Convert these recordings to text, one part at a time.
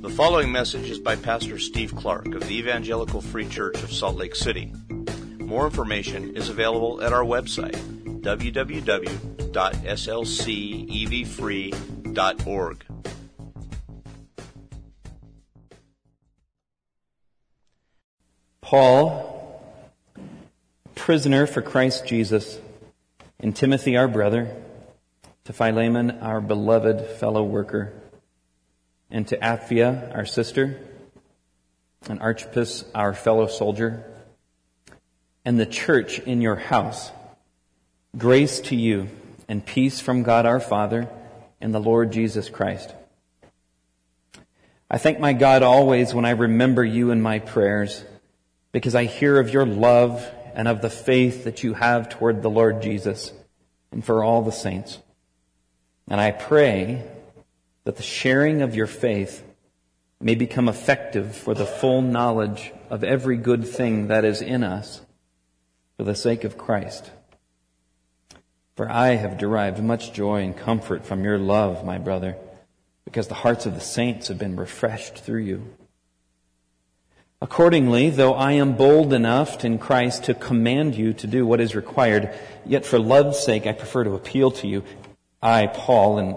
The following message is by Pastor Steve Clark of the Evangelical Free Church of Salt Lake City. More information is available at our website, www.slcevfree.org. Paul, prisoner for Christ Jesus, and Timothy, our brother, to Philemon, our beloved fellow worker, and to Apphia, our sister, and Archippus, our fellow soldier, and the church in your house. Grace to you and peace from God our Father and the Lord Jesus Christ. I thank my God always when I remember you in my prayers because I hear of your love and of the faith that you have toward the Lord Jesus and for all the saints. And I pray that the sharing of your faith may become effective for the full knowledge of every good thing that is in us for the sake of Christ. For I have derived much joy and comfort from your love, my brother, because the hearts of the saints have been refreshed through you. Accordingly, though I am bold enough in Christ to command you to do what is required, yet for love's sake I prefer to appeal to you. I, Paul, an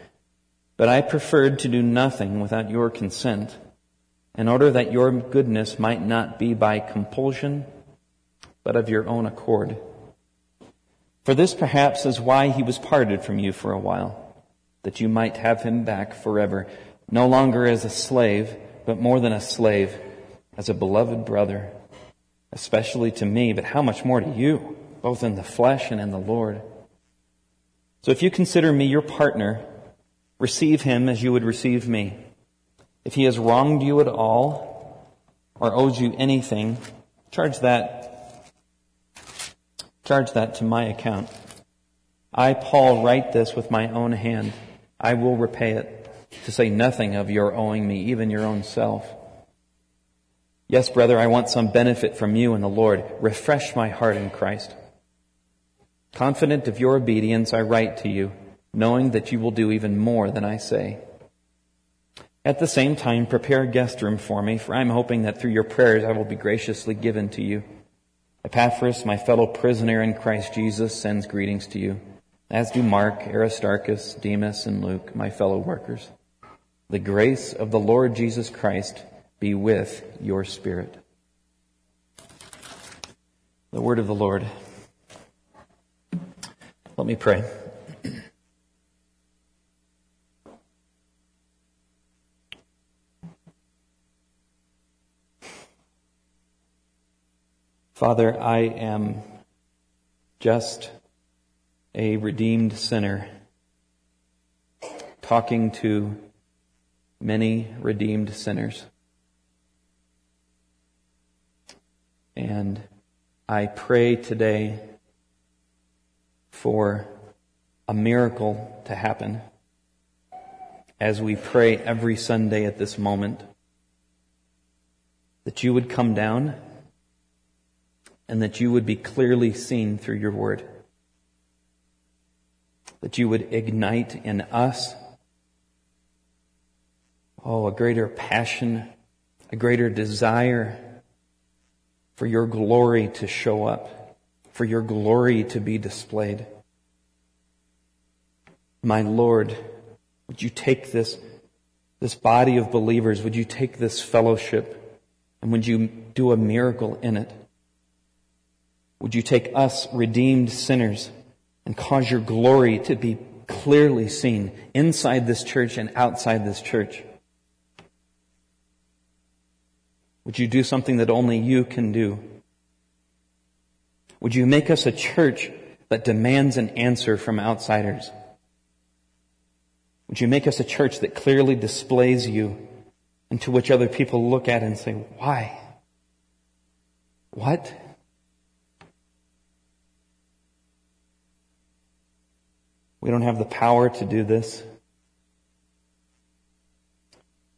But I preferred to do nothing without your consent in order that your goodness might not be by compulsion, but of your own accord. For this perhaps is why he was parted from you for a while, that you might have him back forever, no longer as a slave, but more than a slave, as a beloved brother, especially to me, but how much more to you, both in the flesh and in the Lord. So if you consider me your partner, receive him as you would receive me. If he has wronged you at all, or owes you anything, charge that, charge that to my account. I, Paul, write this with my own hand. I will repay it, to say nothing of your owing me, even your own self. Yes, brother, I want some benefit from you and the Lord. Refresh my heart in Christ. Confident of your obedience, I write to you knowing that you will do even more than I say. At the same time, prepare a guest room for me, for I am hoping that through your prayers I will be graciously given to you. Epaphras, my fellow prisoner in Christ Jesus, sends greetings to you, as do Mark, Aristarchus, Demas, and Luke, my fellow workers. The grace of the Lord Jesus Christ be with your spirit. The word of the Lord. Let me pray. Father, I am just a redeemed sinner talking to many redeemed sinners. And I pray today for a miracle to happen as we pray every Sunday at this moment. That you would come down and that you would be clearly seen through your word. That you would ignite in us, oh, a greater passion, a greater desire for your glory to show up, for your glory to be displayed. My Lord, would you take this, this body of believers, would you take this fellowship, and would you do a miracle in it? Would you take us, redeemed sinners, and cause your glory to be clearly seen inside this church and outside this church? Would you do something that only you can do? Would you make us a church that demands an answer from outsiders? Would you make us a church that clearly displays you and to which other people look at and say, why? What? We don't have the power to do this.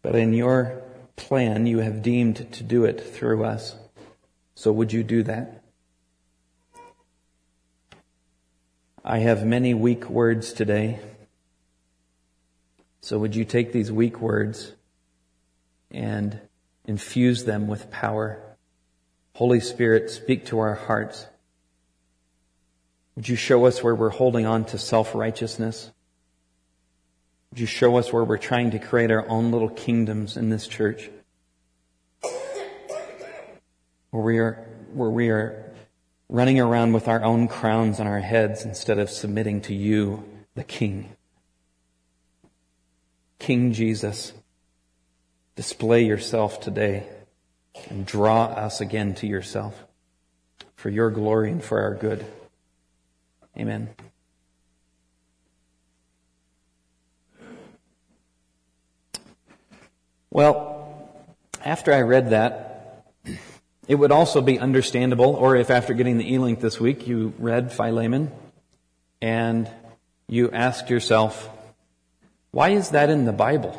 But in your plan, you have deemed to do it through us. So would you do that? I have many weak words today. So would you take these weak words and infuse them with power? Holy Spirit, speak to our hearts. Would you show us where we're holding on to self-righteousness? Would you show us where we're trying to create our own little kingdoms in this church? Where we are, where we are running around with our own crowns on our heads instead of submitting to you, the King. King Jesus, display yourself today and draw us again to yourself for your glory and for our good. Amen. Well, after I read that, it would also be understandable, or if after getting the e-link this week you read Philemon and you asked yourself, why is that in the Bible?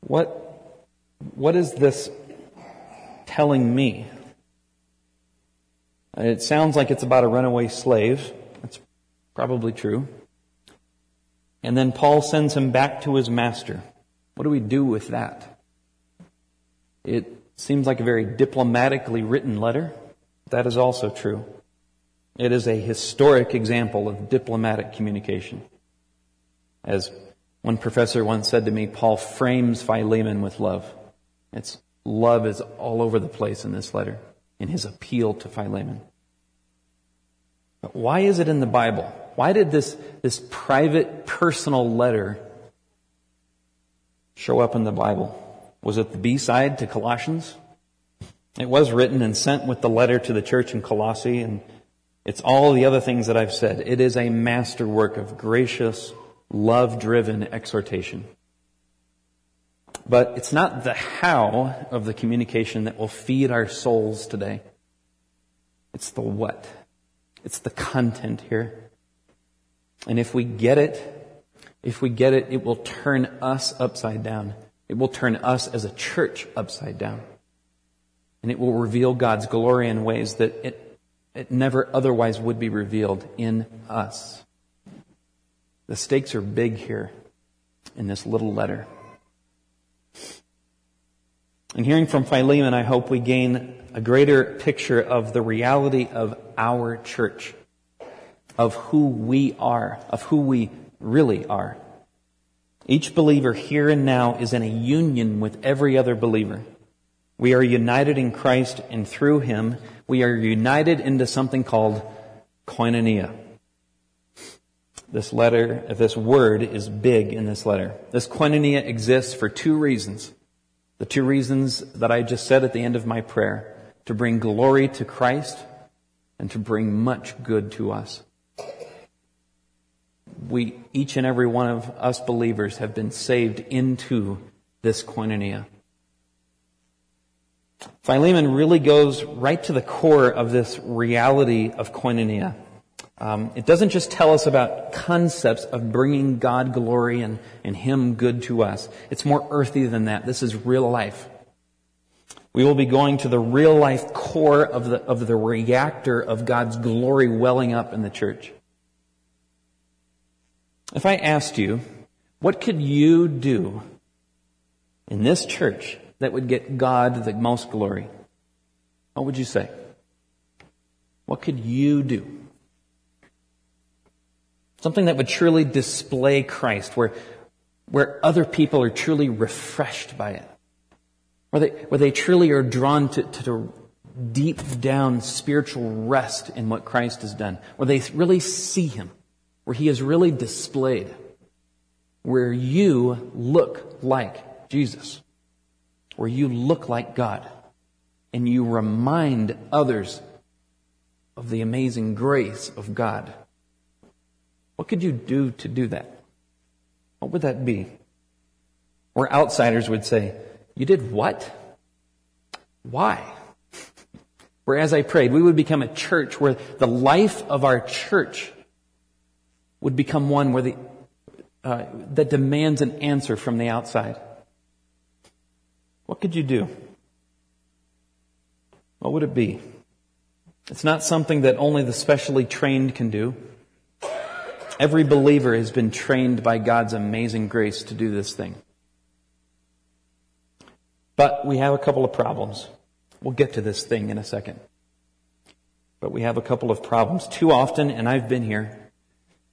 What, what is this telling me? It sounds like it's about a runaway slave. That's probably true. And then Paul sends him back to his master. What do we do with that? It seems like a very diplomatically written letter. That is also true. It is a historic example of diplomatic communication. As one professor once said to me, Paul frames Philemon with love. It's love is all over the place in this letter in his appeal to Philemon. But why is it in the Bible? Why did this, this private, personal letter show up in the Bible? Was it the B-side to Colossians? It was written and sent with the letter to the church in Colossae, and it's all the other things that I've said. It is a masterwork of gracious, love-driven exhortation. But it's not the how of the communication that will feed our souls today. It's the what. It's the content here. And if we get it, if we get it, it will turn us upside down. It will turn us as a church upside down. And it will reveal God's glory in ways that it, it never otherwise would be revealed in us. The stakes are big here in this little letter. In hearing from Philemon, I hope we gain a greater picture of the reality of our church, of who we are, of who we really are. Each believer here and now is in a union with every other believer. We are united in Christ and through Him, we are united into something called koinonia. This letter, this word is big in this letter. This koinonia exists for two reasons. The two reasons that I just said at the end of my prayer to bring glory to Christ and to bring much good to us. We, each and every one of us believers have been saved into this koinonia. Philemon really goes right to the core of this reality of koinonia. Um, it doesn't just tell us about concepts of bringing God glory and, and Him good to us. It's more earthy than that. This is real life. We will be going to the real life core of the, of the reactor of God's glory welling up in the church. If I asked you, what could you do in this church that would get God the most glory? What would you say? What could you do? Something that would truly display Christ, where, where other people are truly refreshed by it. Where they, where they truly are drawn to, to deep down spiritual rest in what Christ has done. Where they really see Him. Where He is really displayed. Where you look like Jesus. Where you look like God. And you remind others of the amazing grace of God. What could you do to do that? What would that be? Where outsiders would say, You did what? Why? where as I prayed, we would become a church where the life of our church would become one where the, uh, that demands an answer from the outside. What could you do? What would it be? It's not something that only the specially trained can do. Every believer has been trained by God's amazing grace to do this thing. But we have a couple of problems. We'll get to this thing in a second. But we have a couple of problems. Too often, and I've been here,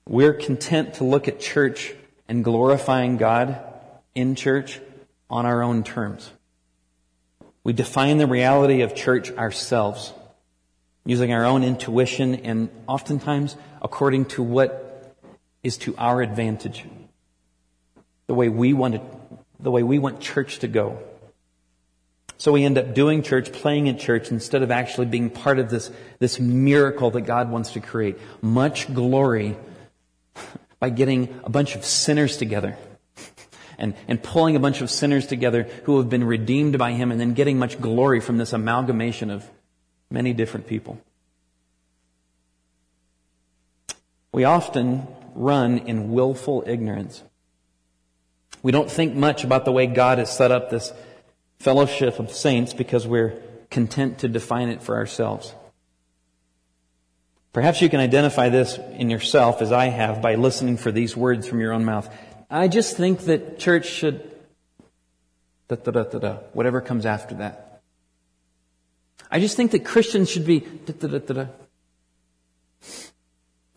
we're content to look at church and glorifying God in church on our own terms. We define the reality of church ourselves, using our own intuition and oftentimes according to what is to our advantage. The way we want the way we want church to go. So we end up doing church, playing in church, instead of actually being part of this, this miracle that God wants to create. Much glory by getting a bunch of sinners together and, and pulling a bunch of sinners together who have been redeemed by Him and then getting much glory from this amalgamation of many different people. We often run in willful ignorance. We don't think much about the way God has set up this fellowship of saints because we're content to define it for ourselves. Perhaps you can identify this in yourself as I have by listening for these words from your own mouth. I just think that church should da da da da da, whatever comes after that. I just think that Christians should be da da da da da.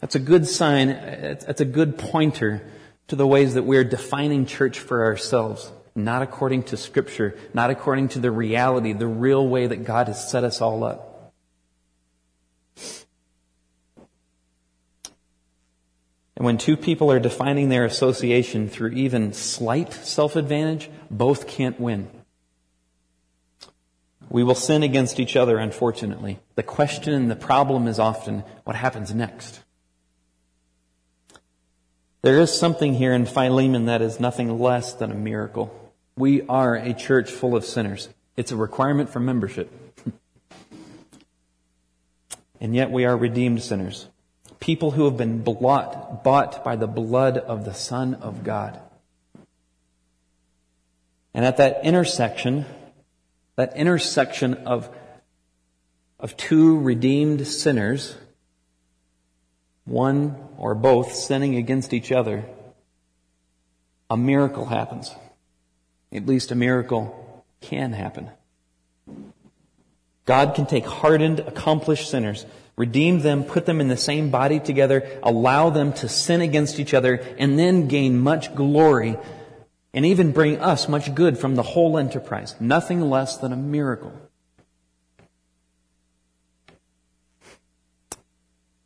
That's a good sign. That's a good pointer to the ways that we're defining church for ourselves not according to scripture, not according to the reality, the real way that God has set us all up. And when two people are defining their association through even slight self-advantage, both can't win. We will sin against each other, unfortunately. The question and the problem is often what happens next. There is something here in Philemon that is nothing less than a miracle. We are a church full of sinners. It's a requirement for membership. and yet we are redeemed sinners. People who have been bought, bought by the blood of the Son of God. And at that intersection, that intersection of, of two redeemed sinners, one or both sinning against each other, a miracle happens. At least a miracle can happen. God can take hardened, accomplished sinners, redeem them, put them in the same body together, allow them to sin against each other, and then gain much glory and even bring us much good from the whole enterprise. Nothing less than a miracle.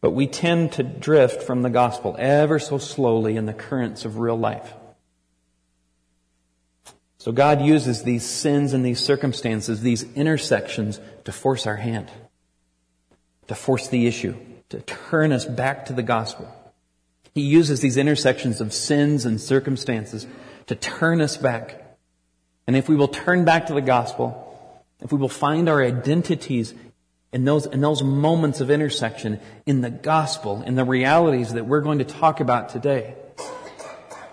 But we tend to drift from the gospel ever so slowly in the currents of real life. So God uses these sins and these circumstances, these intersections to force our hand, to force the issue, to turn us back to the gospel. He uses these intersections of sins and circumstances to turn us back. And if we will turn back to the gospel, if we will find our identities in those, in those moments of intersection in the gospel, in the realities that we're going to talk about today,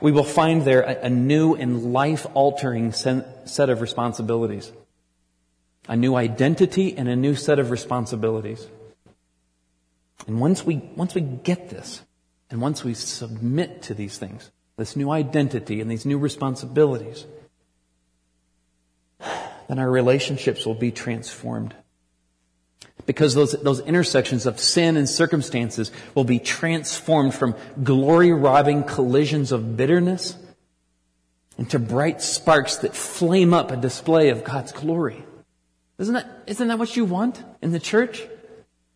we will find there a, a new and life altering set of responsibilities. A new identity and a new set of responsibilities. And once we, once we get this, and once we submit to these things, this new identity and these new responsibilities, then our relationships will be transformed because those, those intersections of sin and circumstances will be transformed from glory robbing collisions of bitterness into bright sparks that flame up a display of God's glory. Isn't that, isn't that what you want in the church?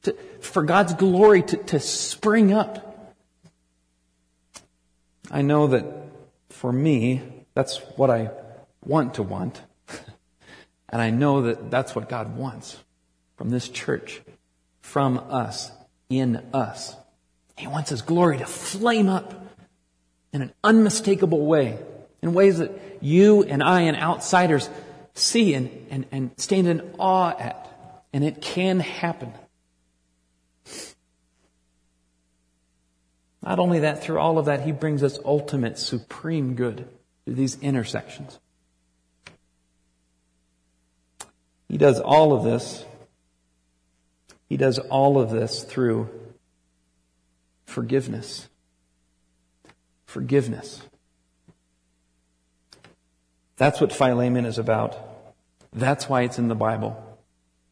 To, for God's glory to, to spring up. I know that for me, that's what I want to want. and I know that that's what God wants from this church, from us, in us. He wants His glory to flame up in an unmistakable way, in ways that you and I and outsiders see and, and, and stand in awe at. And it can happen. Not only that, through all of that, he brings us ultimate, supreme good through these intersections. He does all of this. He does all of this through forgiveness. Forgiveness. That's what Philemon is about. That's why it's in the Bible.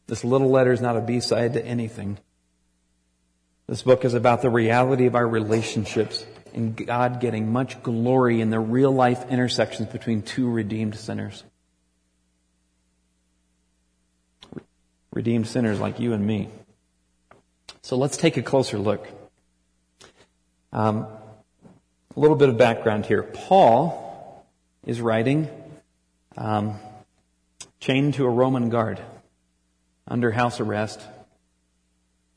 This little letter is not a B-side to anything. This book is about the reality of our relationships and God getting much glory in the real life intersections between two redeemed sinners. Redeemed sinners like you and me. So let's take a closer look. Um, a little bit of background here. Paul is writing um, chained to a Roman guard under house arrest,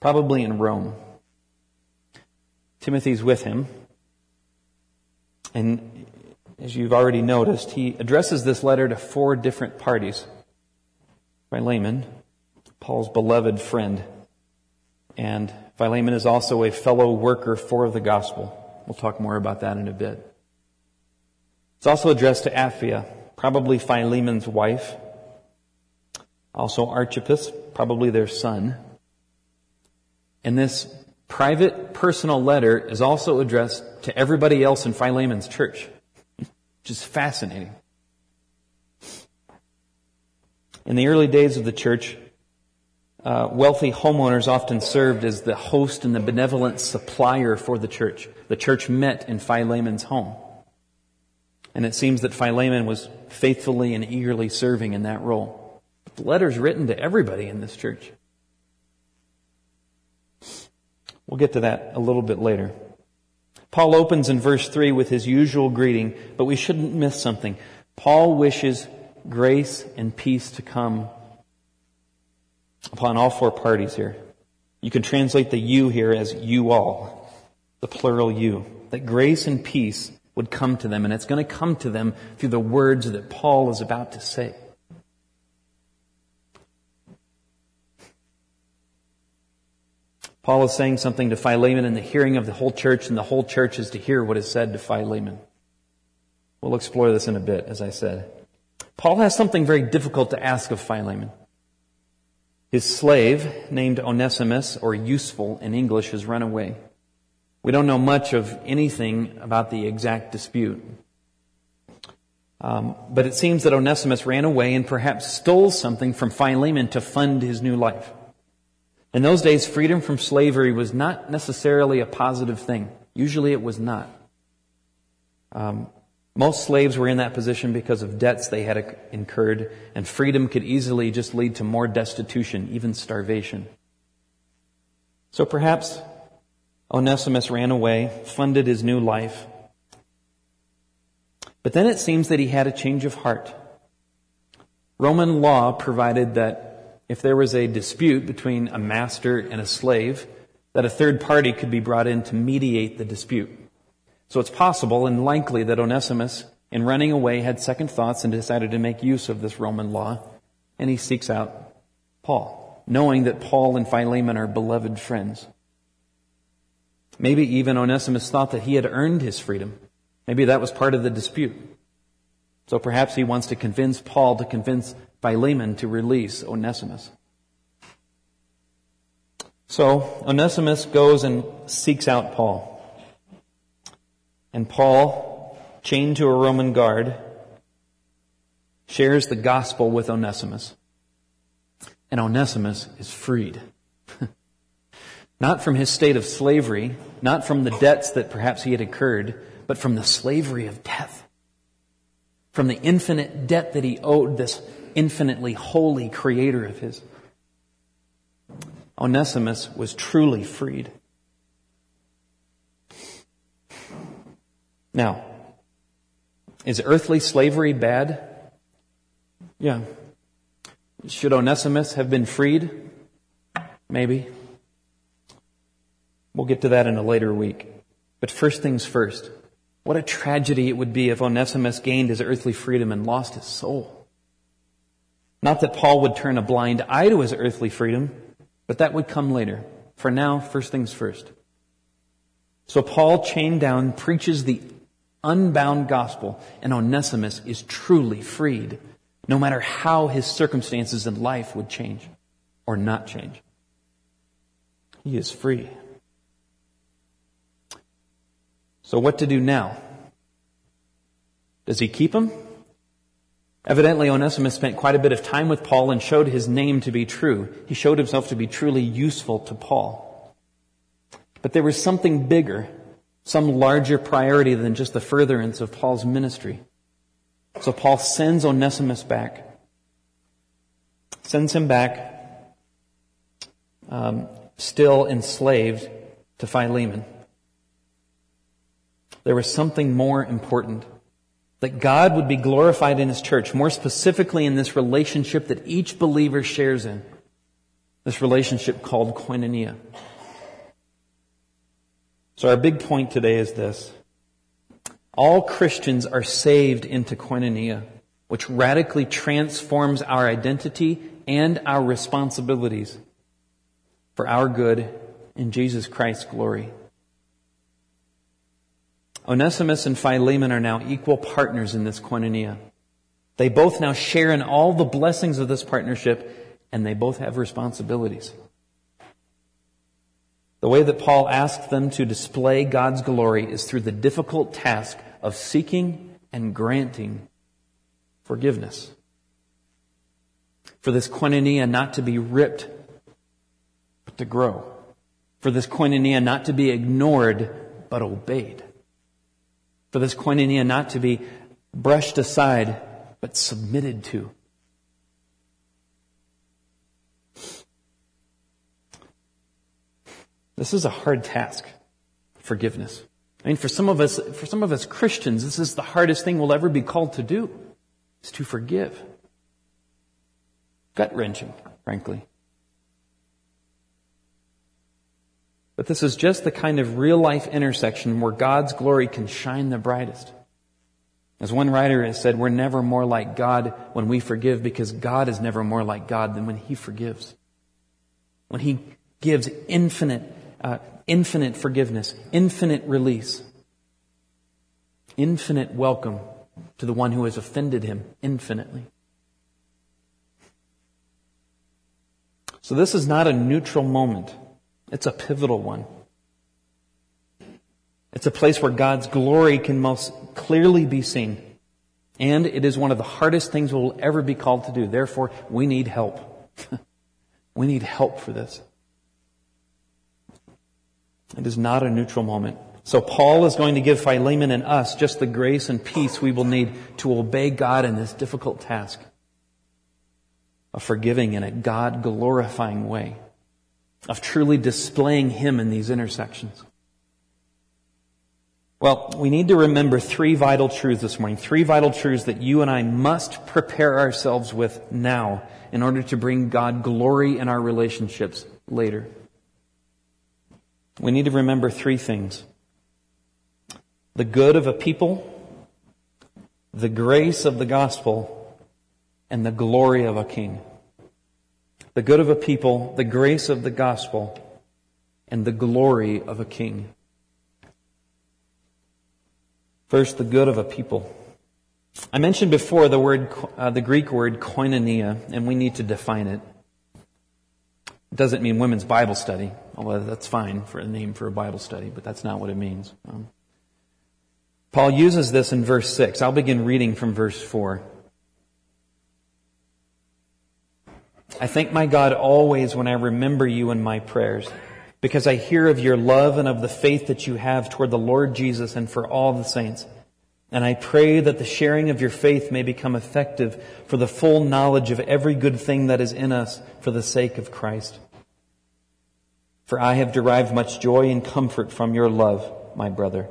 probably in Rome. Timothy's with him. And as you've already noticed, he addresses this letter to four different parties. Philemon, Paul's beloved friend. And Philemon is also a fellow worker for the gospel. We'll talk more about that in a bit. It's also addressed to Apphia, probably Philemon's wife. Also Archippus, probably their son. And this private personal letter is also addressed to everybody else in Philemon's church, which is fascinating. In the early days of the church, uh, wealthy homeowners often served as the host and the benevolent supplier for the church. The church met in Philemon's home. And it seems that Philemon was faithfully and eagerly serving in that role. The letter's written to everybody in this church. We'll get to that a little bit later. Paul opens in verse 3 with his usual greeting, but we shouldn't miss something. Paul wishes grace and peace to come upon all four parties here. You can translate the you here as you all, the plural you. That grace and peace would come to them, and it's going to come to them through the words that Paul is about to say. Paul is saying something to Philemon in the hearing of the whole church, and the whole church is to hear what is said to Philemon. We'll explore this in a bit, as I said. Paul has something very difficult to ask of Philemon. His slave, named Onesimus, or useful in English, has run away. We don't know much of anything about the exact dispute. Um, but it seems that Onesimus ran away and perhaps stole something from Philemon to fund his new life. In those days, freedom from slavery was not necessarily a positive thing. Usually it was not. Um, most slaves were in that position because of debts they had incurred, and freedom could easily just lead to more destitution, even starvation. So perhaps Onesimus ran away, funded his new life. But then it seems that he had a change of heart. Roman law provided that if there was a dispute between a master and a slave, that a third party could be brought in to mediate the dispute. So it's possible and likely that Onesimus, in running away, had second thoughts and decided to make use of this Roman law, and he seeks out Paul, knowing that Paul and Philemon are beloved friends. Maybe even Onesimus thought that he had earned his freedom. Maybe that was part of the dispute. So perhaps he wants to convince Paul to convince Philemon to release Onesimus. So Onesimus goes and seeks out Paul. And Paul, chained to a Roman guard, shares the gospel with Onesimus. And Onesimus is freed. not from his state of slavery, not from the debts that perhaps he had incurred, but from the slavery of death. From the infinite debt that he owed this infinitely holy creator of his. Onesimus was truly freed. Now, is earthly slavery bad? Yeah. Should Onesimus have been freed? Maybe. We'll get to that in a later week. But first things first. What a tragedy it would be if Onesimus gained his earthly freedom and lost his soul. Not that Paul would turn a blind eye to his earthly freedom, but that would come later. For now, first things first. So Paul, chained down, preaches the unbound gospel, and Onesimus is truly freed, no matter how his circumstances in life would change or not change. He is free. So what to do now? Does he keep him? Evidently, Onesimus spent quite a bit of time with Paul and showed his name to be true. He showed himself to be truly useful to Paul. But there was something bigger, some larger priority than just the furtherance of Paul's ministry. So Paul sends Onesimus back, sends him back, um, still enslaved to Philemon. There was something more important that God would be glorified in His church, more specifically in this relationship that each believer shares in. This relationship called koinonia. So our big point today is this. All Christians are saved into koinonia, which radically transforms our identity and our responsibilities for our good in Jesus Christ's glory. Onesimus and Philemon are now equal partners in this koinonia. They both now share in all the blessings of this partnership, and they both have responsibilities. The way that Paul asks them to display God's glory is through the difficult task of seeking and granting forgiveness. For this koinonia not to be ripped, but to grow. For this koinonia not to be ignored, but obeyed for this koinonia not to be brushed aside, but submitted to. This is a hard task, forgiveness. I mean, for some of us, for some of us Christians, this is the hardest thing we'll ever be called to do, is to forgive. Gut wrenching, frankly. But this is just the kind of real life intersection where God's glory can shine the brightest. As one writer has said, we're never more like God when we forgive because God is never more like God than when He forgives. When He gives infinite, uh, infinite forgiveness, infinite release, infinite welcome to the one who has offended Him infinitely. So this is not a neutral moment. It's a pivotal one. It's a place where God's glory can most clearly be seen. And it is one of the hardest things we'll ever be called to do. Therefore, we need help. we need help for this. It is not a neutral moment. So Paul is going to give Philemon and us just the grace and peace we will need to obey God in this difficult task of forgiving in a God glorifying way of truly displaying Him in these intersections? Well, we need to remember three vital truths this morning. Three vital truths that you and I must prepare ourselves with now in order to bring God glory in our relationships later. We need to remember three things. The good of a people, the grace of the gospel, and the glory of a king the good of a people, the grace of the gospel, and the glory of a king. First, the good of a people. I mentioned before the word, uh, the Greek word koinonia, and we need to define it. It doesn't mean women's Bible study, although that's fine for a name for a Bible study, but that's not what it means. Um, Paul uses this in verse 6. I'll begin reading from verse 4. I thank my God always when I remember you in my prayers, because I hear of your love and of the faith that you have toward the Lord Jesus and for all the saints. And I pray that the sharing of your faith may become effective for the full knowledge of every good thing that is in us for the sake of Christ. For I have derived much joy and comfort from your love, my brother,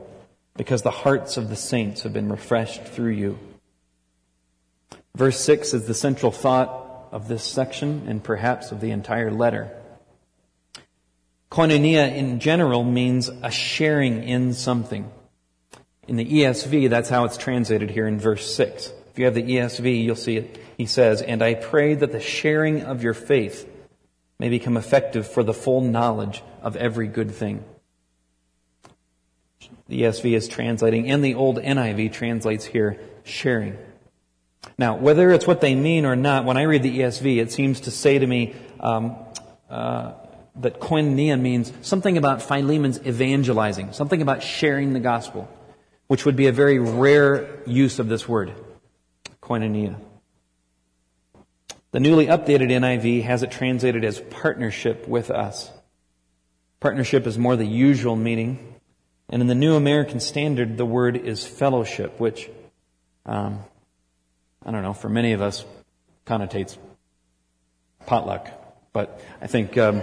because the hearts of the saints have been refreshed through you. Verse 6 is the central thought of this section and perhaps of the entire letter. Koinonia in general means a sharing in something. In the ESV, that's how it's translated here in verse 6. If you have the ESV, you'll see it. He says, And I pray that the sharing of your faith may become effective for the full knowledge of every good thing. The ESV is translating, and the old NIV translates here, sharing. Now, whether it's what they mean or not, when I read the ESV, it seems to say to me um, uh, that koinonia means something about Philemon's evangelizing, something about sharing the gospel, which would be a very rare use of this word, koinonia. The newly updated NIV has it translated as partnership with us. Partnership is more the usual meaning. And in the New American Standard, the word is fellowship, which, um, I don't know, for many of us connotates potluck. But I think um,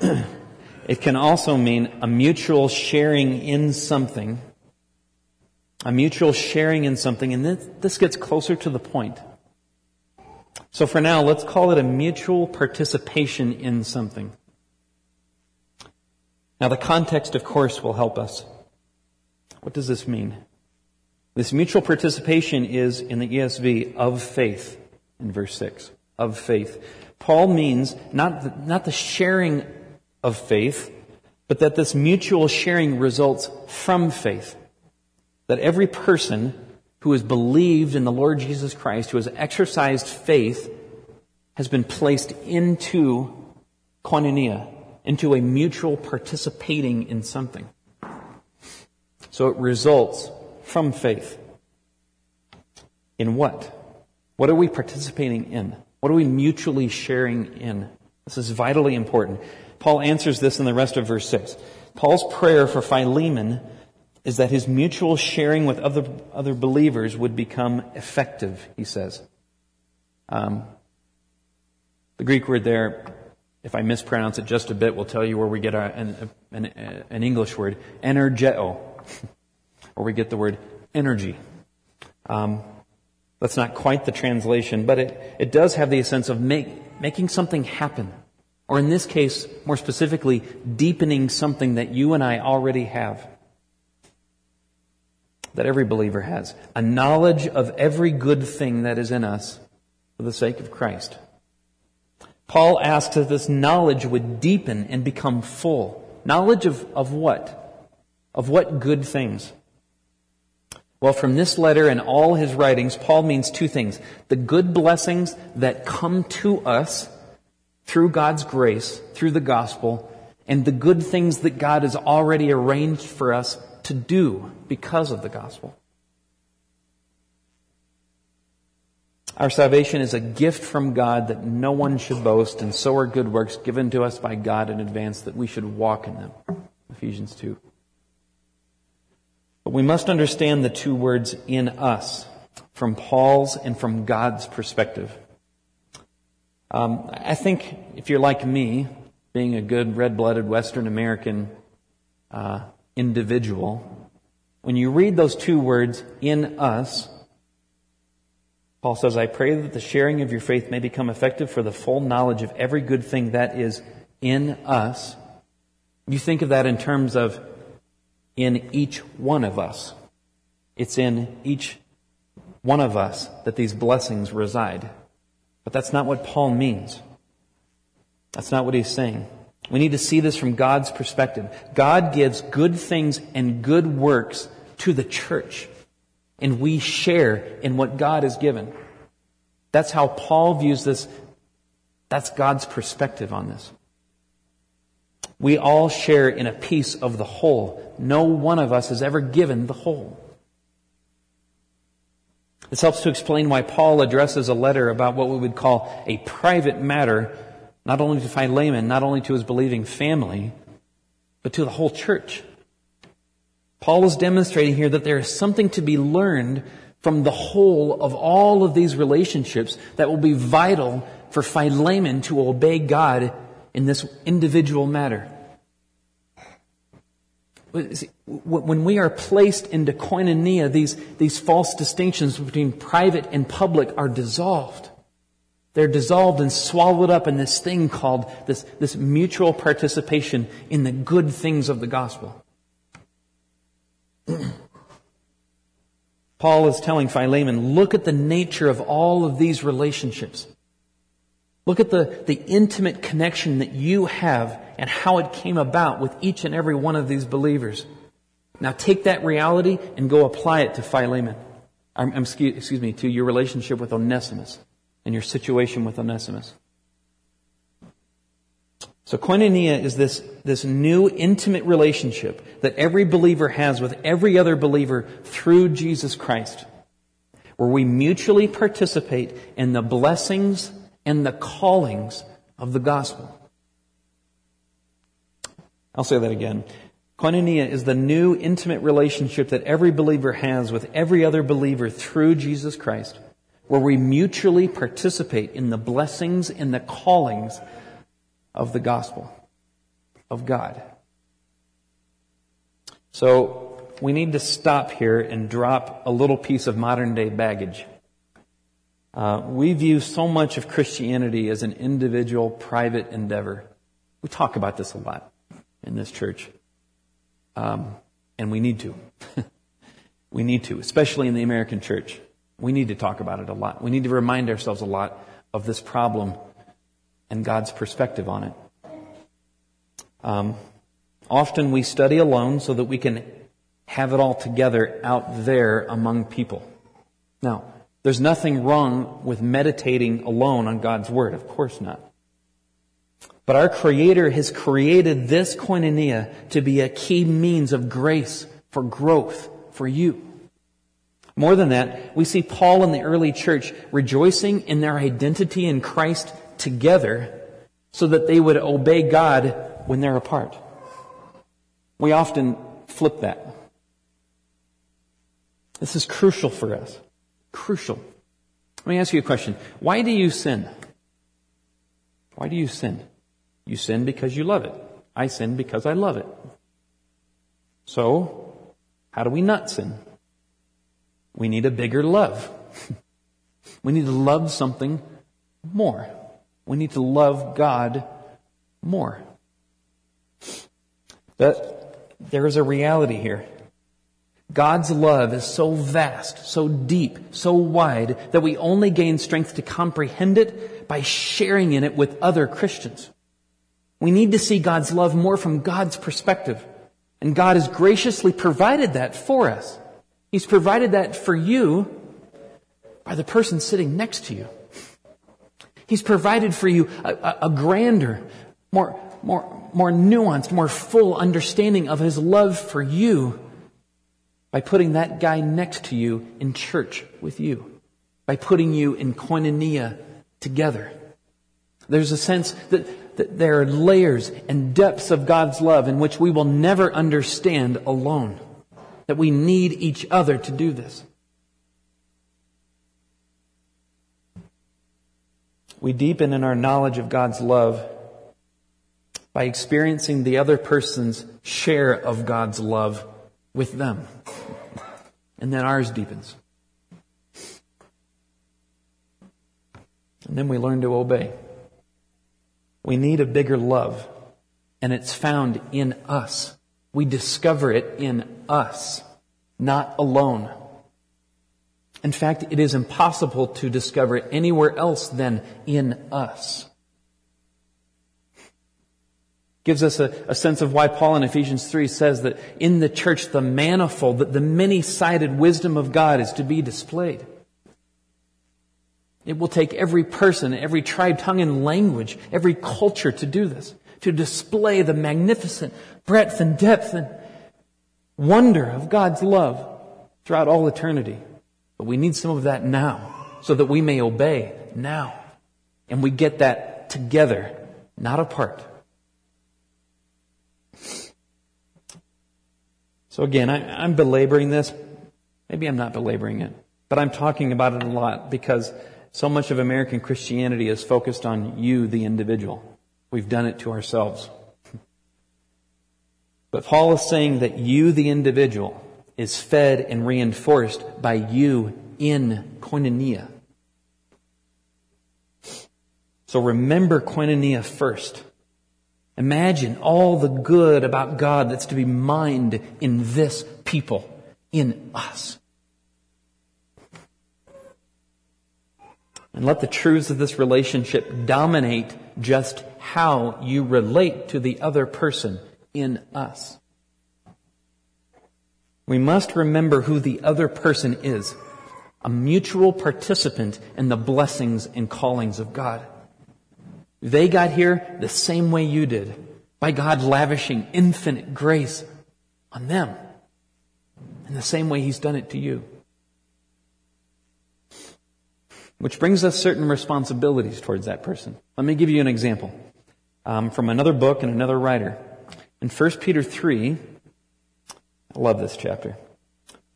it can also mean a mutual sharing in something. A mutual sharing in something, and this, this gets closer to the point. So for now, let's call it a mutual participation in something. Now the context, of course, will help us. What does this mean? This mutual participation is, in the ESV, of faith, in verse 6. Of faith. Paul means not the, not the sharing of faith, but that this mutual sharing results from faith. That every person who has believed in the Lord Jesus Christ, who has exercised faith, has been placed into koinonia, into a mutual participating in something. So it results from faith. In what? What are we participating in? What are we mutually sharing in? This is vitally important. Paul answers this in the rest of verse 6. Paul's prayer for Philemon is that his mutual sharing with other, other believers would become effective, he says. Um, the Greek word there, if I mispronounce it just a bit, will tell you where we get our, an, an, an English word, energeo, or we get the word energy. Um, that's not quite the translation, but it, it does have the sense of make, making something happen. Or in this case, more specifically, deepening something that you and I already have. That every believer has. A knowledge of every good thing that is in us for the sake of Christ. Paul asks that this knowledge would deepen and become full. Knowledge of, of what? Of what good things? Well, from this letter and all his writings, Paul means two things. The good blessings that come to us through God's grace, through the gospel, and the good things that God has already arranged for us to do because of the gospel. Our salvation is a gift from God that no one should boast, and so are good works given to us by God in advance that we should walk in them. Ephesians 2. But we must understand the two words in us from Paul's and from God's perspective. Um, I think if you're like me, being a good red-blooded Western American uh, individual, when you read those two words in us, Paul says, I pray that the sharing of your faith may become effective for the full knowledge of every good thing that is in us. You think of that in terms of in each one of us. It's in each one of us that these blessings reside. But that's not what Paul means. That's not what he's saying. We need to see this from God's perspective. God gives good things and good works to the church. And we share in what God has given. That's how Paul views this. That's God's perspective on this. We all share in a piece of the whole. No one of us has ever given the whole. This helps to explain why Paul addresses a letter about what we would call a private matter, not only to Philemon, not only to his believing family, but to the whole church. Paul is demonstrating here that there is something to be learned from the whole of all of these relationships that will be vital for Philemon to obey God in this individual matter. When we are placed into koinonia, these, these false distinctions between private and public are dissolved. They're dissolved and swallowed up in this thing called this, this mutual participation in the good things of the gospel. Paul is telling Philemon, look at the nature of all of these relationships. Look at the, the intimate connection that you have and how it came about with each and every one of these believers. Now take that reality and go apply it to Philemon. I'm, I'm, excuse me, to your relationship with Onesimus and your situation with Onesimus. So koinonia is this, this new intimate relationship that every believer has with every other believer through Jesus Christ, where we mutually participate in the blessings and the callings of the gospel. I'll say that again. Koinonia is the new intimate relationship that every believer has with every other believer through Jesus Christ, where we mutually participate in the blessings and the callings of the gospel of God. So we need to stop here and drop a little piece of modern day baggage. Uh, we view so much of Christianity as an individual, private endeavor. We talk about this a lot in this church. Um, and we need to. we need to, especially in the American church. We need to talk about it a lot. We need to remind ourselves a lot of this problem and God's perspective on it. Um, often we study alone so that we can have it all together out there among people. Now, there's nothing wrong with meditating alone on God's Word. Of course not. But our Creator has created this koinonia to be a key means of grace for growth for you. More than that, we see Paul and the early church rejoicing in their identity in Christ together so that they would obey God when they're apart. We often flip that. This is crucial for us. Crucial. Let me ask you a question. Why do you sin? Why do you sin? You sin because you love it. I sin because I love it. So, how do we not sin? We need a bigger love. we need to love something more. We need to love God more. But there is a reality here. God's love is so vast, so deep, so wide that we only gain strength to comprehend it by sharing in it with other Christians. We need to see God's love more from God's perspective. And God has graciously provided that for us. He's provided that for you by the person sitting next to you. He's provided for you a, a, a grander, more, more, more nuanced, more full understanding of His love for you by putting that guy next to you in church with you, by putting you in koinonia together. There's a sense that, that there are layers and depths of God's love in which we will never understand alone. That we need each other to do this. We deepen in our knowledge of God's love by experiencing the other person's share of God's love with them. And then ours deepens. And then we learn to obey. We need a bigger love, and it's found in us. We discover it in us, not alone. In fact, it is impossible to discover it anywhere else than in us. Gives us a, a, sense of why Paul in Ephesians 3 says that in the church the manifold, that the many-sided wisdom of God is to be displayed. It will take every person, every tribe, tongue, and language, every culture to do this, to display the magnificent breadth and depth and wonder of God's love throughout all eternity. But we need some of that now so that we may obey now. And we get that together, not apart. So again, I, am belaboring this. Maybe I'm not belaboring it, but I'm talking about it a lot because so much of American Christianity is focused on you, the individual. We've done it to ourselves. But Paul is saying that you, the individual, is fed and reinforced by you in koinonia. So remember koinonia first. Imagine all the good about God that's to be mined in this people, in us. And let the truths of this relationship dominate just how you relate to the other person in us. We must remember who the other person is. A mutual participant in the blessings and callings of God. They got here the same way you did, by God lavishing infinite grace on them, in the same way He's done it to you. Which brings us certain responsibilities towards that person. Let me give you an example um, from another book and another writer. In 1 Peter 3, I love this chapter.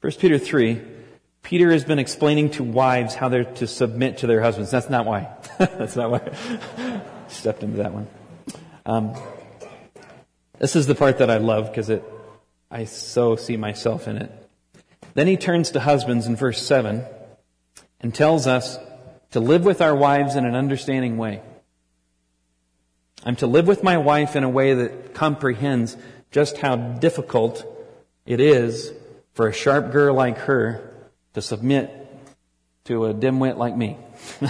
1 Peter 3, Peter has been explaining to wives how they're to submit to their husbands. That's not why. That's not why. Stepped into that one. Um, this is the part that I love because it, I so see myself in it. Then he turns to husbands in verse 7 and tells us to live with our wives in an understanding way. I'm to live with my wife in a way that comprehends just how difficult it is for a sharp girl like her to submit to a dimwit like me.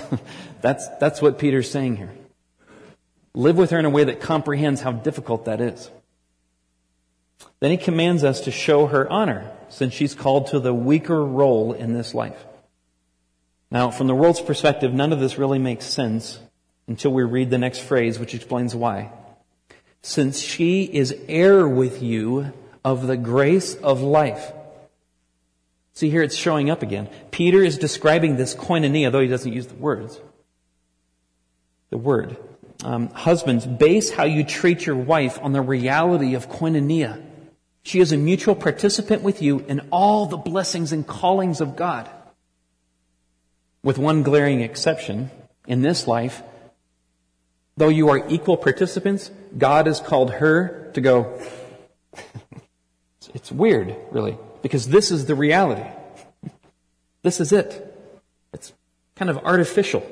that's, that's what Peter's saying here. Live with her in a way that comprehends how difficult that is. Then he commands us to show her honor, since she's called to the weaker role in this life. Now, from the world's perspective, none of this really makes sense until we read the next phrase, which explains why. Since she is heir with you of the grace of life. See here it's showing up again. Peter is describing this koinonia, though he doesn't use the words. The word. Um, husbands, base how you treat your wife on the reality of koinonia. She is a mutual participant with you in all the blessings and callings of God. With one glaring exception, in this life, though you are equal participants, God has called her to go. it's weird, really, because this is the reality. This is it. It's kind of artificial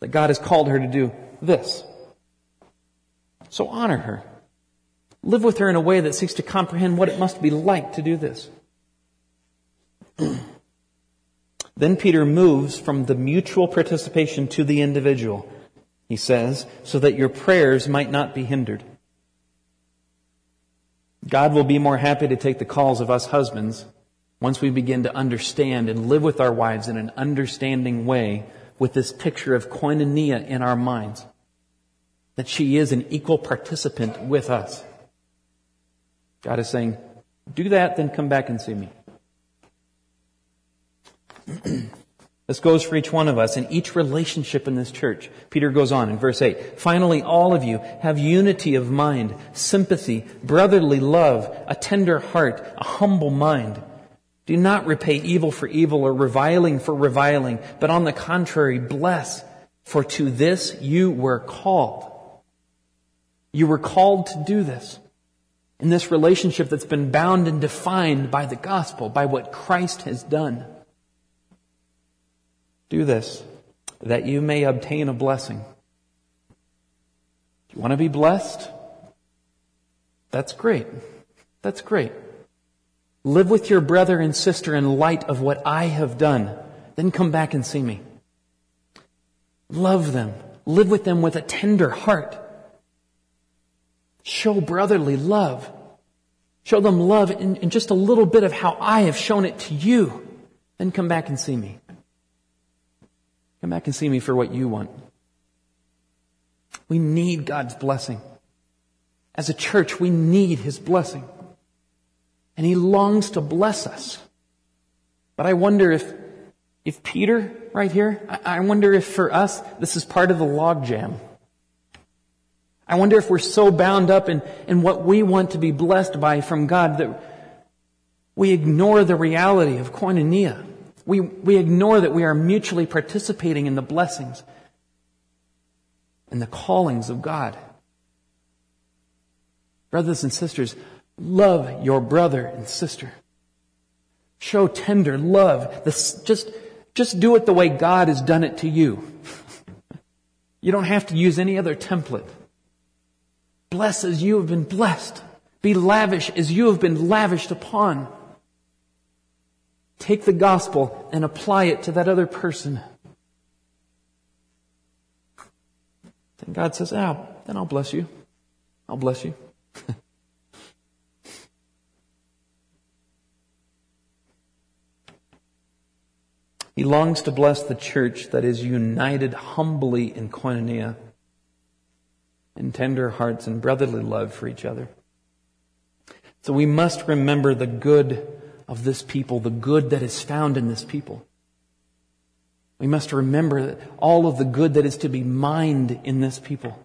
that God has called her to do this. So honor her. Live with her in a way that seeks to comprehend what it must be like to do this. Then Peter moves from the mutual participation to the individual. He says, so that your prayers might not be hindered. God will be more happy to take the calls of us husbands once we begin to understand and live with our wives in an understanding way with this picture of koinonia in our minds. That she is an equal participant with us. God is saying, do that, then come back and see me. This goes for each one of us in each relationship in this church. Peter goes on in verse 8. Finally, all of you have unity of mind, sympathy, brotherly love, a tender heart, a humble mind. Do not repay evil for evil or reviling for reviling, but on the contrary, bless, for to this you were called. You were called to do this. In this relationship that's been bound and defined by the gospel, by what Christ has done. Do this that you may obtain a blessing. You want to be blessed? That's great. That's great. Live with your brother and sister in light of what I have done. Then come back and see me. Love them. Live with them with a tender heart. Show brotherly love. Show them love in, in just a little bit of how I have shown it to you. Then come back and see me. Come back and see me for what you want. We need God's blessing. As a church, we need His blessing. And He longs to bless us. But I wonder if, if Peter, right here, I, wonder if for us, this is part of the logjam. I wonder if we're so bound up in, in what we want to be blessed by from God that we ignore the reality of koinonia. We, we ignore that we are mutually participating in the blessings and the callings of God. Brothers and sisters, love your brother and sister. Show tender love. Just, just do it the way God has done it to you. You don't have to use any other template. Bless as you have been blessed. Be lavish as you have been lavished upon. Take the gospel and apply it to that other person. Then God says, ah, then I'll bless you. I'll bless you. he longs to bless the church that is united humbly in koinonia, in tender hearts and brotherly love for each other. So we must remember the good of this people, the good that is found in this people. We must remember all of the good that is to be mined in this people.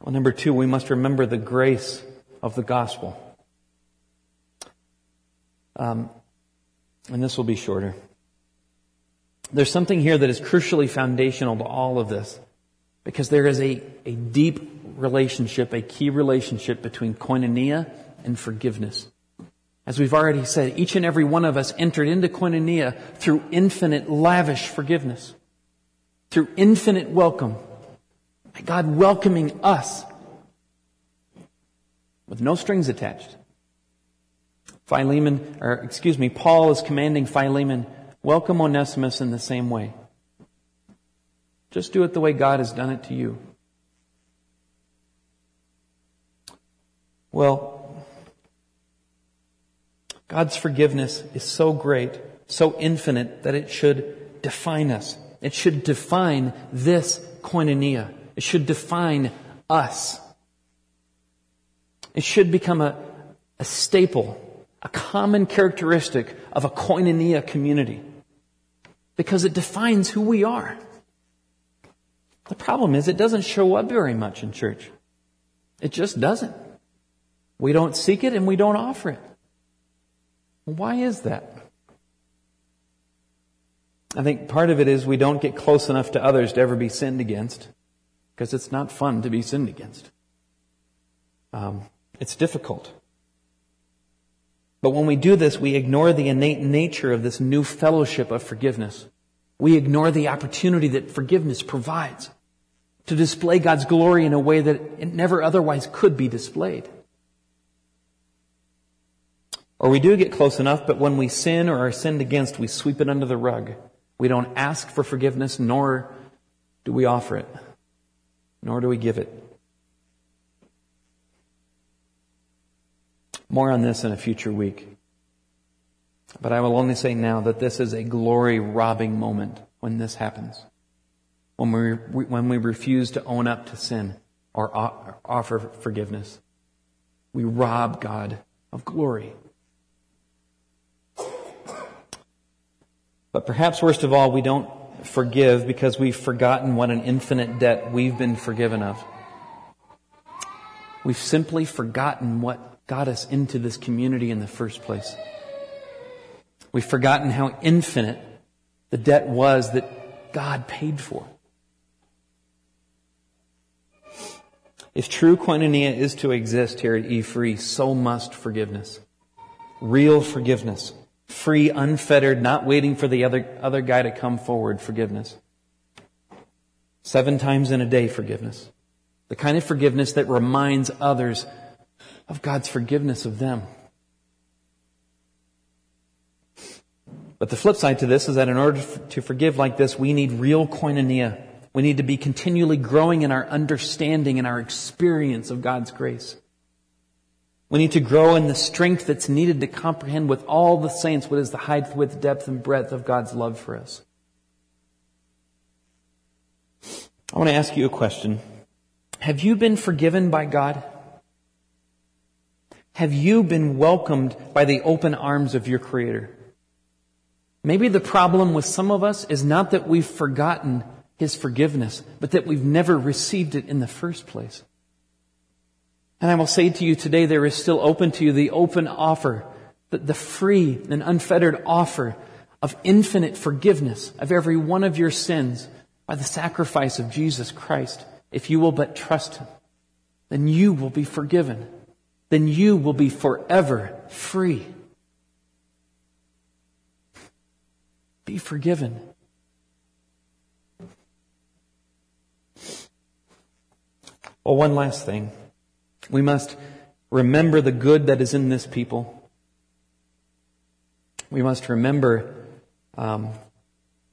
Well, number two, we must remember the grace of the gospel. Um, and this will be shorter. There's something here that is crucially foundational to all of this because there is a, a deep relationship, a key relationship between koinonia and forgiveness. As we've already said, each and every one of us entered into koinonia through infinite, lavish forgiveness, through infinite welcome. God welcoming us with no strings attached. Philemon, or excuse me, Paul is commanding Philemon, welcome Onesimus in the same way. Just do it the way God has done it to you. Well, God's forgiveness is so great, so infinite, that it should define us. It should define this koinonia. It should define us. It should become a, a staple, a common characteristic of a koinonia community. Because it defines who we are. The problem is it doesn't show up very much in church. It just doesn't. We don't seek it and we don't offer it. Why is that? I think part of it is we don't get close enough to others to ever be sinned against because it's not fun to be sinned against. Um, it's difficult. But when we do this, we ignore the innate nature of this new fellowship of forgiveness. We ignore the opportunity that forgiveness provides to display God's glory in a way that it never otherwise could be displayed. Or we do get close enough, but when we sin or are sinned against, we sweep it under the rug. We don't ask for forgiveness, nor do we offer it, nor do we give it. More on this in a future week. But I will only say now that this is a glory robbing moment when this happens. When we, when we refuse to own up to sin or offer forgiveness. We rob God of glory. But perhaps worst of all, we don't forgive because we've forgotten what an infinite debt we've been forgiven of. We've simply forgotten what got us into this community in the first place. We've forgotten how infinite the debt was that God paid for. If true koinonia is to exist here at E Free, so must forgiveness. Real forgiveness. Free, unfettered, not waiting for the other, other guy to come forward, forgiveness. Seven times in a day, forgiveness. The kind of forgiveness that reminds others of God's forgiveness of them. But the flip side to this is that in order to forgive like this, we need real koinonia. We need to be continually growing in our understanding and our experience of God's grace. We need to grow in the strength that's needed to comprehend with all the saints what is the height, width, depth, and breadth of God's love for us. I want to ask you a question. Have you been forgiven by God? Have you been welcomed by the open arms of your Creator? Maybe the problem with some of us is not that we've forgotten His forgiveness, but that we've never received it in the first place. And I will say to you today, there is still open to you the open offer, the, the free and unfettered offer of infinite forgiveness of every one of your sins by the sacrifice of Jesus Christ. If you will but trust Him, then you will be forgiven. Then you will be forever free. Be forgiven. Well, one last thing. We must remember the good that is in this people. We must remember um,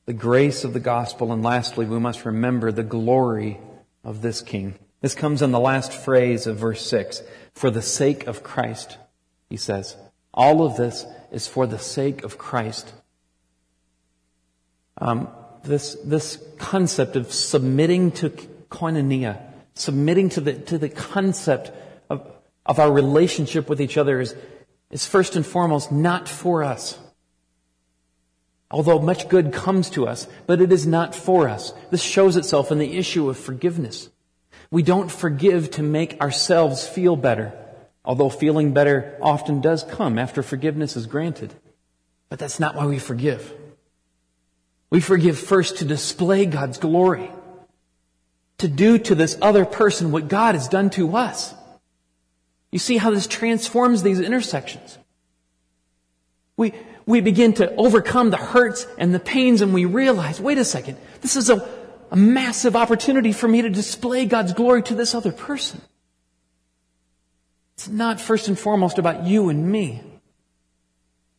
the grace of the gospel, and lastly, we must remember the glory of this king. This comes in the last phrase of verse 6. For the sake of Christ, he says. All of this is for the sake of Christ. Um, this, this concept of submitting to koinonia, submitting to the, to the concept of, of our relationship with each other is, is first and foremost not for us. Although much good comes to us, but it is not for us. This shows itself in the issue of forgiveness. We don't forgive to make ourselves feel better, although feeling better often does come after forgiveness is granted. But that's not why we forgive. We forgive first to display God's glory, to do to this other person what God has done to us. You see how this transforms these intersections. We, we begin to overcome the hurts and the pains and we realize, wait a second, this is a, a massive opportunity for me to display God's glory to this other person. It's not first and foremost about you and me.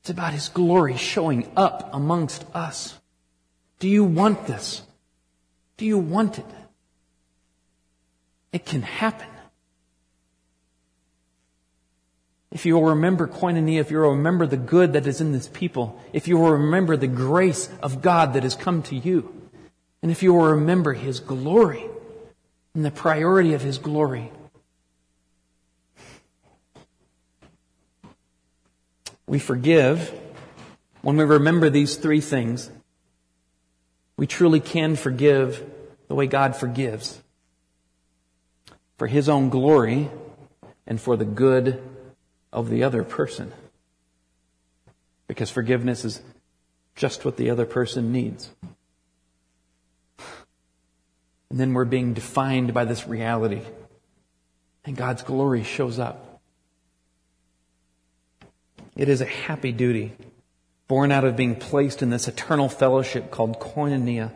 It's about His glory showing up amongst us. Do you want this? Do you want it? It can happen. If you will remember koinonia, if you will remember the good that is in this people, if you will remember the grace of God that has come to you, and if you will remember His glory and the priority of His glory, we forgive when we remember these three things. We truly can forgive the way God forgives for His own glory and for the good of the other person. Because forgiveness is just what the other person needs. And then we're being defined by this reality. And God's glory shows up. It is a happy duty, born out of being placed in this eternal fellowship called koinonia.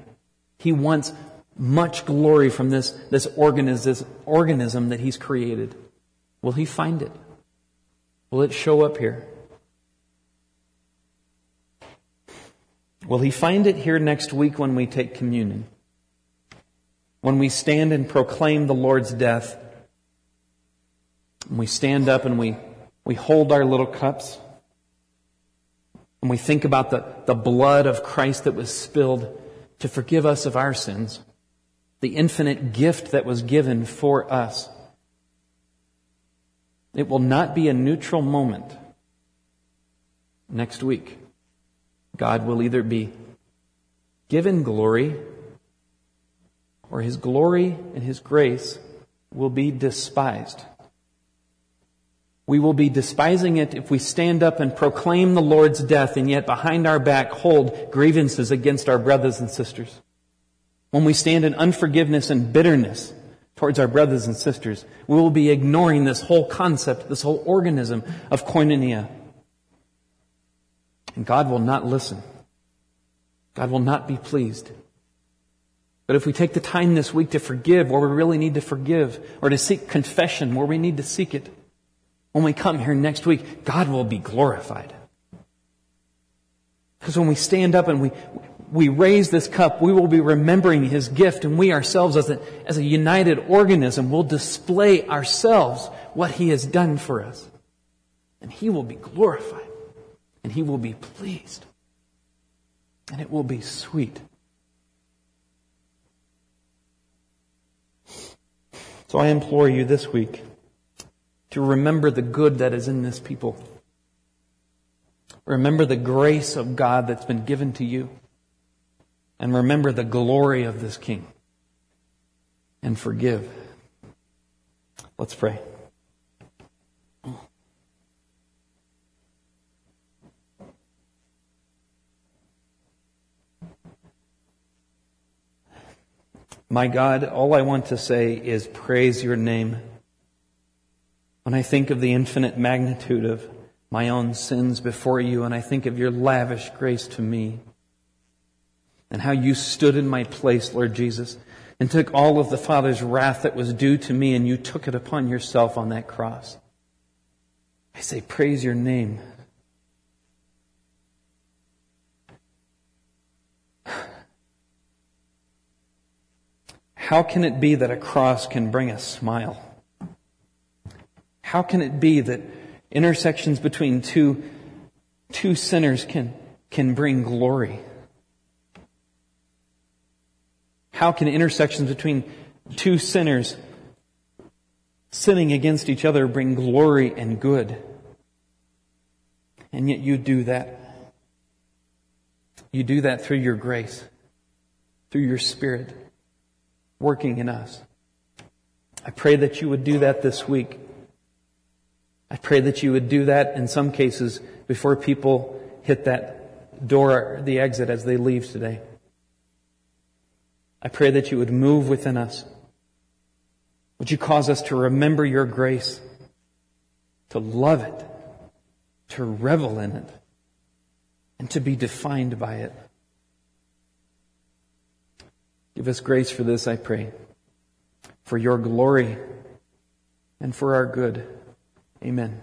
He wants much glory from this, this organism, this organism that He's created. Will He find it? Will it show up here? Will he find it here next week when we take communion? When we stand and proclaim the Lord's death? And we stand up and we, we hold our little cups. And we think about the, the blood of Christ that was spilled to forgive us of our sins. The infinite gift that was given for us. It will not be a neutral moment next week. God will either be given glory or his glory and his grace will be despised. We will be despising it if we stand up and proclaim the Lord's death and yet behind our back hold grievances against our brothers and sisters. When we stand in unforgiveness and bitterness towards our brothers and sisters. We will be ignoring this whole concept, this whole organism of koinonia. And God will not listen. God will not be pleased. But if we take the time this week to forgive where we really need to forgive, or to seek confession where we need to seek it, when we come here next week, God will be glorified. Because when we stand up and we, we raise this cup, we will be remembering His gift, and we ourselves, as a, as a united organism, will display ourselves what He has done for us. And He will be glorified, and He will be pleased, and it will be sweet. So I implore you this week to remember the good that is in this people. Remember the grace of God that's been given to you and remember the glory of this King and forgive. Let's pray. My God, all I want to say is praise your name. When I think of the infinite magnitude of my own sins before you and I think of your lavish grace to me, and how you stood in my place, Lord Jesus, and took all of the Father's wrath that was due to me and you took it upon yourself on that cross. I say, praise your name. How can it be that a cross can bring a smile? How can it be that intersections between two, two sinners can, can bring glory? How can intersections between two sinners sinning against each other bring glory and good? And yet you do that. You do that through your grace, through your spirit working in us. I pray that you would do that this week. I pray that you would do that in some cases before people hit that door, the exit as they leave today. I pray that you would move within us. Would you cause us to remember your grace, to love it, to revel in it, and to be defined by it? Give us grace for this, I pray, for your glory and for our good. Amen.